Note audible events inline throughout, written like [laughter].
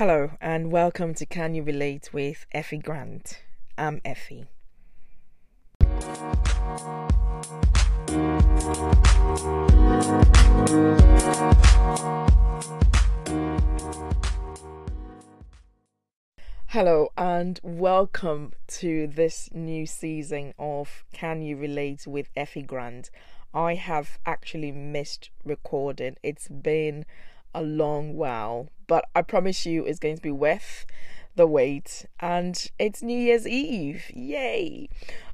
Hello, and welcome to Can You Relate with Effie Grant. I'm Effie. Hello, and welcome to this new season of Can You Relate with Effie Grant. I have actually missed recording. It's been a long while, but I promise you it's going to be worth the wait. And it's New Year's Eve. Yay!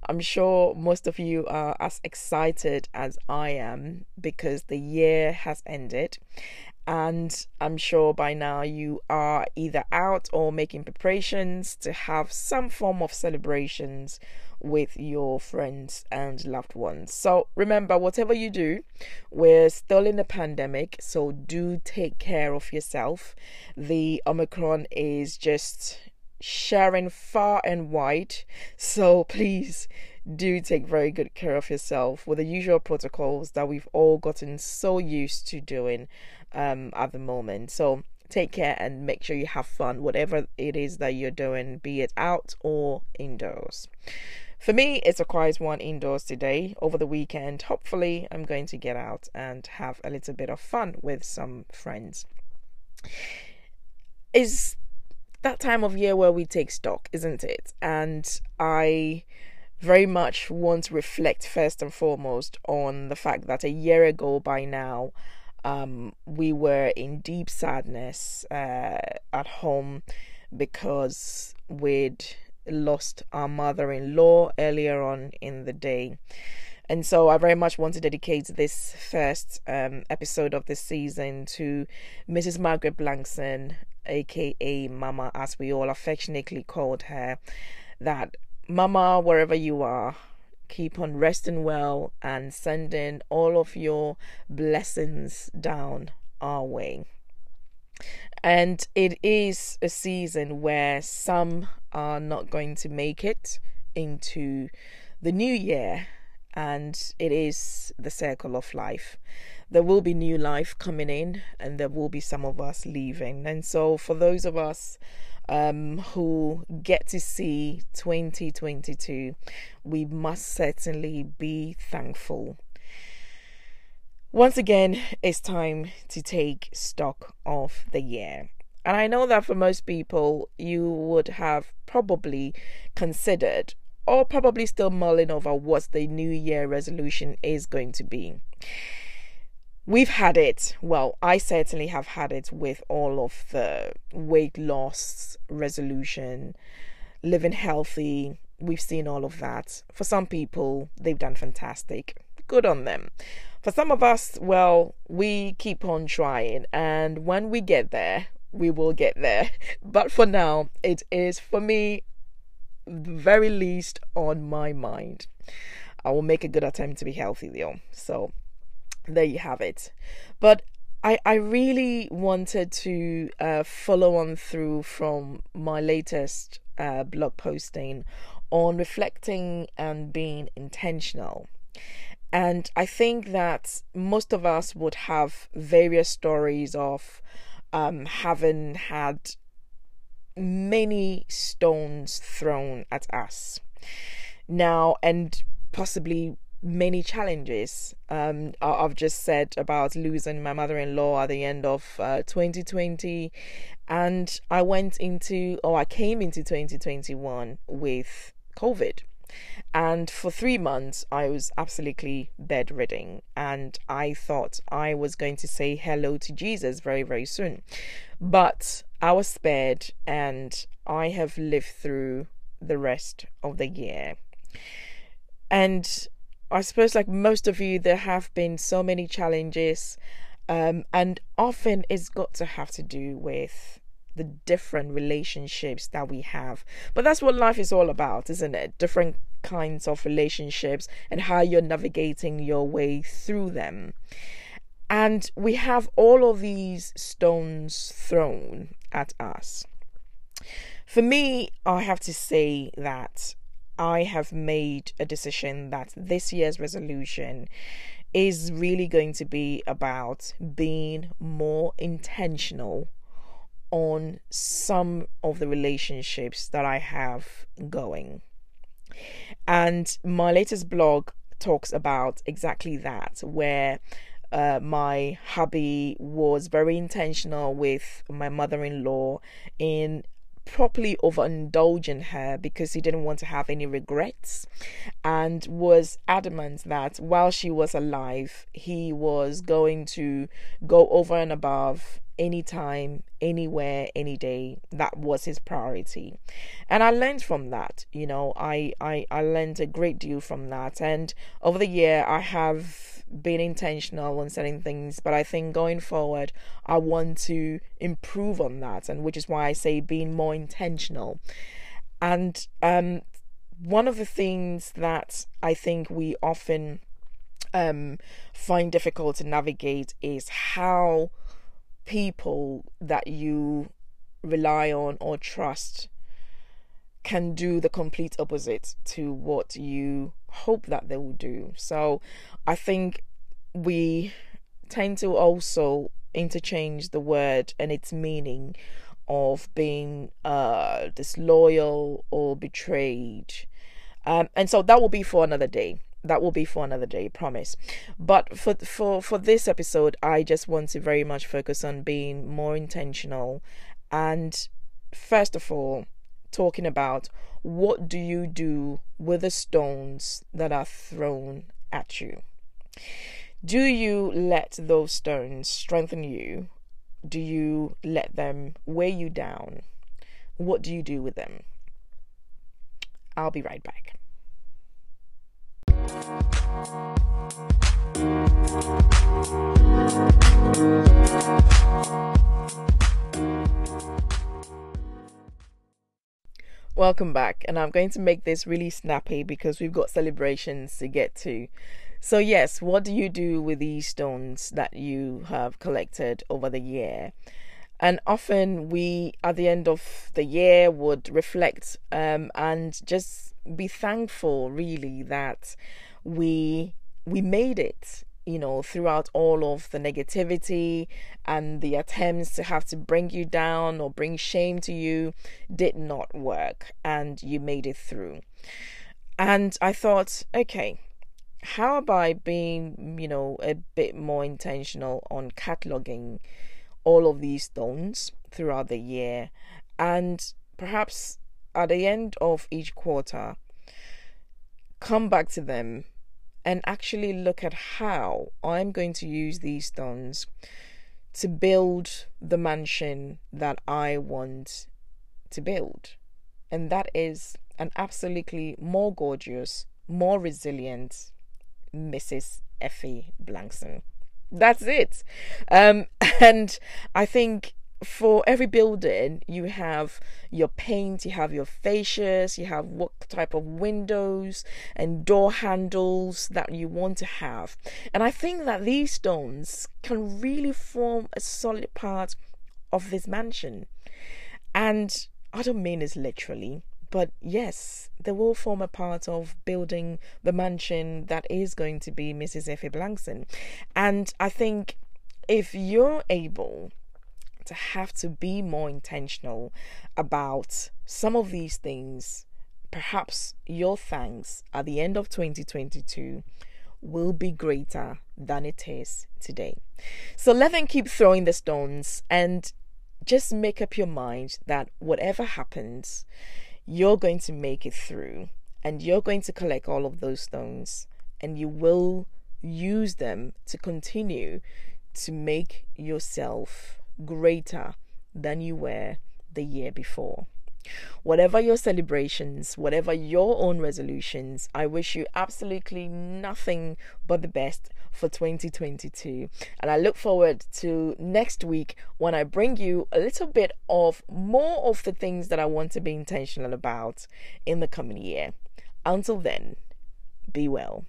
I'm sure most of you are as excited as I am because the year has ended. And I'm sure by now you are either out or making preparations to have some form of celebrations with your friends and loved ones. So remember, whatever you do, we're still in a pandemic, so do take care of yourself. The Omicron is just sharing far and wide, so please do take very good care of yourself with the usual protocols that we've all gotten so used to doing um, at the moment. So take care and make sure you have fun, whatever it is that you're doing, be it out or indoors. For me, it's a quiet one indoors today. Over the weekend, hopefully, I'm going to get out and have a little bit of fun with some friends. Is that time of year where we take stock, isn't it? And I very much want to reflect first and foremost on the fact that a year ago by now, um, we were in deep sadness uh, at home because we'd lost our mother in law earlier on in the day. And so I very much want to dedicate this first um, episode of this season to Mrs. Margaret Blankson, aka Mama, as we all affectionately called her. That Mama, wherever you are, keep on resting well and sending all of your blessings down our way. And it is a season where some are not going to make it into the new year, and it is the circle of life. There will be new life coming in, and there will be some of us leaving. And so, for those of us um, who get to see 2022, we must certainly be thankful once again, it's time to take stock of the year. And I know that for most people, you would have probably considered or probably still mulling over what the new year resolution is going to be. We've had it. Well, I certainly have had it with all of the weight loss resolution, living healthy. We've seen all of that. For some people, they've done fantastic. Good on them. For some of us, well, we keep on trying, and when we get there, we will get there. [laughs] But for now, it is for me, very least, on my mind. I will make a good attempt to be healthy, though. So there you have it. But I, I really wanted to uh, follow on through from my latest uh, blog posting on reflecting and being intentional. And I think that most of us would have various stories of um, having had many stones thrown at us. Now, and possibly many challenges. Um, I've just said about losing my mother in law at the end of uh, 2020, and I went into, or I came into 2021 with COVID. And for three months, I was absolutely bedridden. And I thought I was going to say hello to Jesus very, very soon. But I was spared, and I have lived through the rest of the year. And I suppose, like most of you, there have been so many challenges. Um, and often it's got to have to do with the different relationships that we have. But that's what life is all about, isn't it? Different kinds of relationships and how you're navigating your way through them. And we have all of these stones thrown at us. For me, I have to say that I have made a decision that this year's resolution is really going to be about being more intentional on some of the relationships that I have going. And my latest blog talks about exactly that, where uh, my hubby was very intentional with my mother in law in properly overindulging her because he didn't want to have any regrets and was adamant that while she was alive, he was going to go over and above anytime, anywhere, any day. That was his priority. And I learned from that. You know, I, I, I learned a great deal from that. And over the year, I have been intentional on certain things, but I think going forward, I want to improve on that, and which is why I say being more intentional. And um, one of the things that I think we often um, find difficult to navigate is how people that you rely on or trust can do the complete opposite to what you hope that they will do. So I think we tend to also interchange the word and its meaning of being uh, disloyal or betrayed. Um, and so that will be for another day. That will be for another day, promise. But for for for this episode, I just want to very much focus on being more intentional and first of all talking about what do you do with the stones that are thrown at you? Do you let those stones strengthen you? Do you let them weigh you down? What do you do with them? I'll be right back. Welcome back, and I'm going to make this really snappy because we've got celebrations to get to. So, yes, what do you do with these stones that you have collected over the year? And often we, at the end of the year, would reflect um, and just be thankful, really, that we we made it you know, throughout all of the negativity and the attempts to have to bring you down or bring shame to you did not work and you made it through. And I thought, okay, how about being, you know, a bit more intentional on cataloging all of these stones throughout the year and perhaps at the end of each quarter come back to them and actually look at how I'm going to use these stones to build the mansion that I want to build. And that is an absolutely more gorgeous, more resilient Mrs. Effie Blankson. That's it. Um, [laughs] and I think for every building you have your paint you have your fascias you have what type of windows and door handles that you want to have and i think that these stones can really form a solid part of this mansion and i don't mean this literally but yes, they will form a part of building the mansion that is going to be Mrs. Effie Blankson. And I think if you're able to have to be more intentional about some of these things, perhaps your thanks at the end of 2022 will be greater than it is today. So let them keep throwing the stones and just make up your mind that whatever happens, you're going to make it through and you're going to collect all of those stones and you will use them to continue to make yourself greater than you were the year before. Whatever your celebrations, whatever your own resolutions, I wish you absolutely nothing but the best for 2022. And I look forward to next week when I bring you a little bit of more of the things that I want to be intentional about in the coming year. Until then, be well.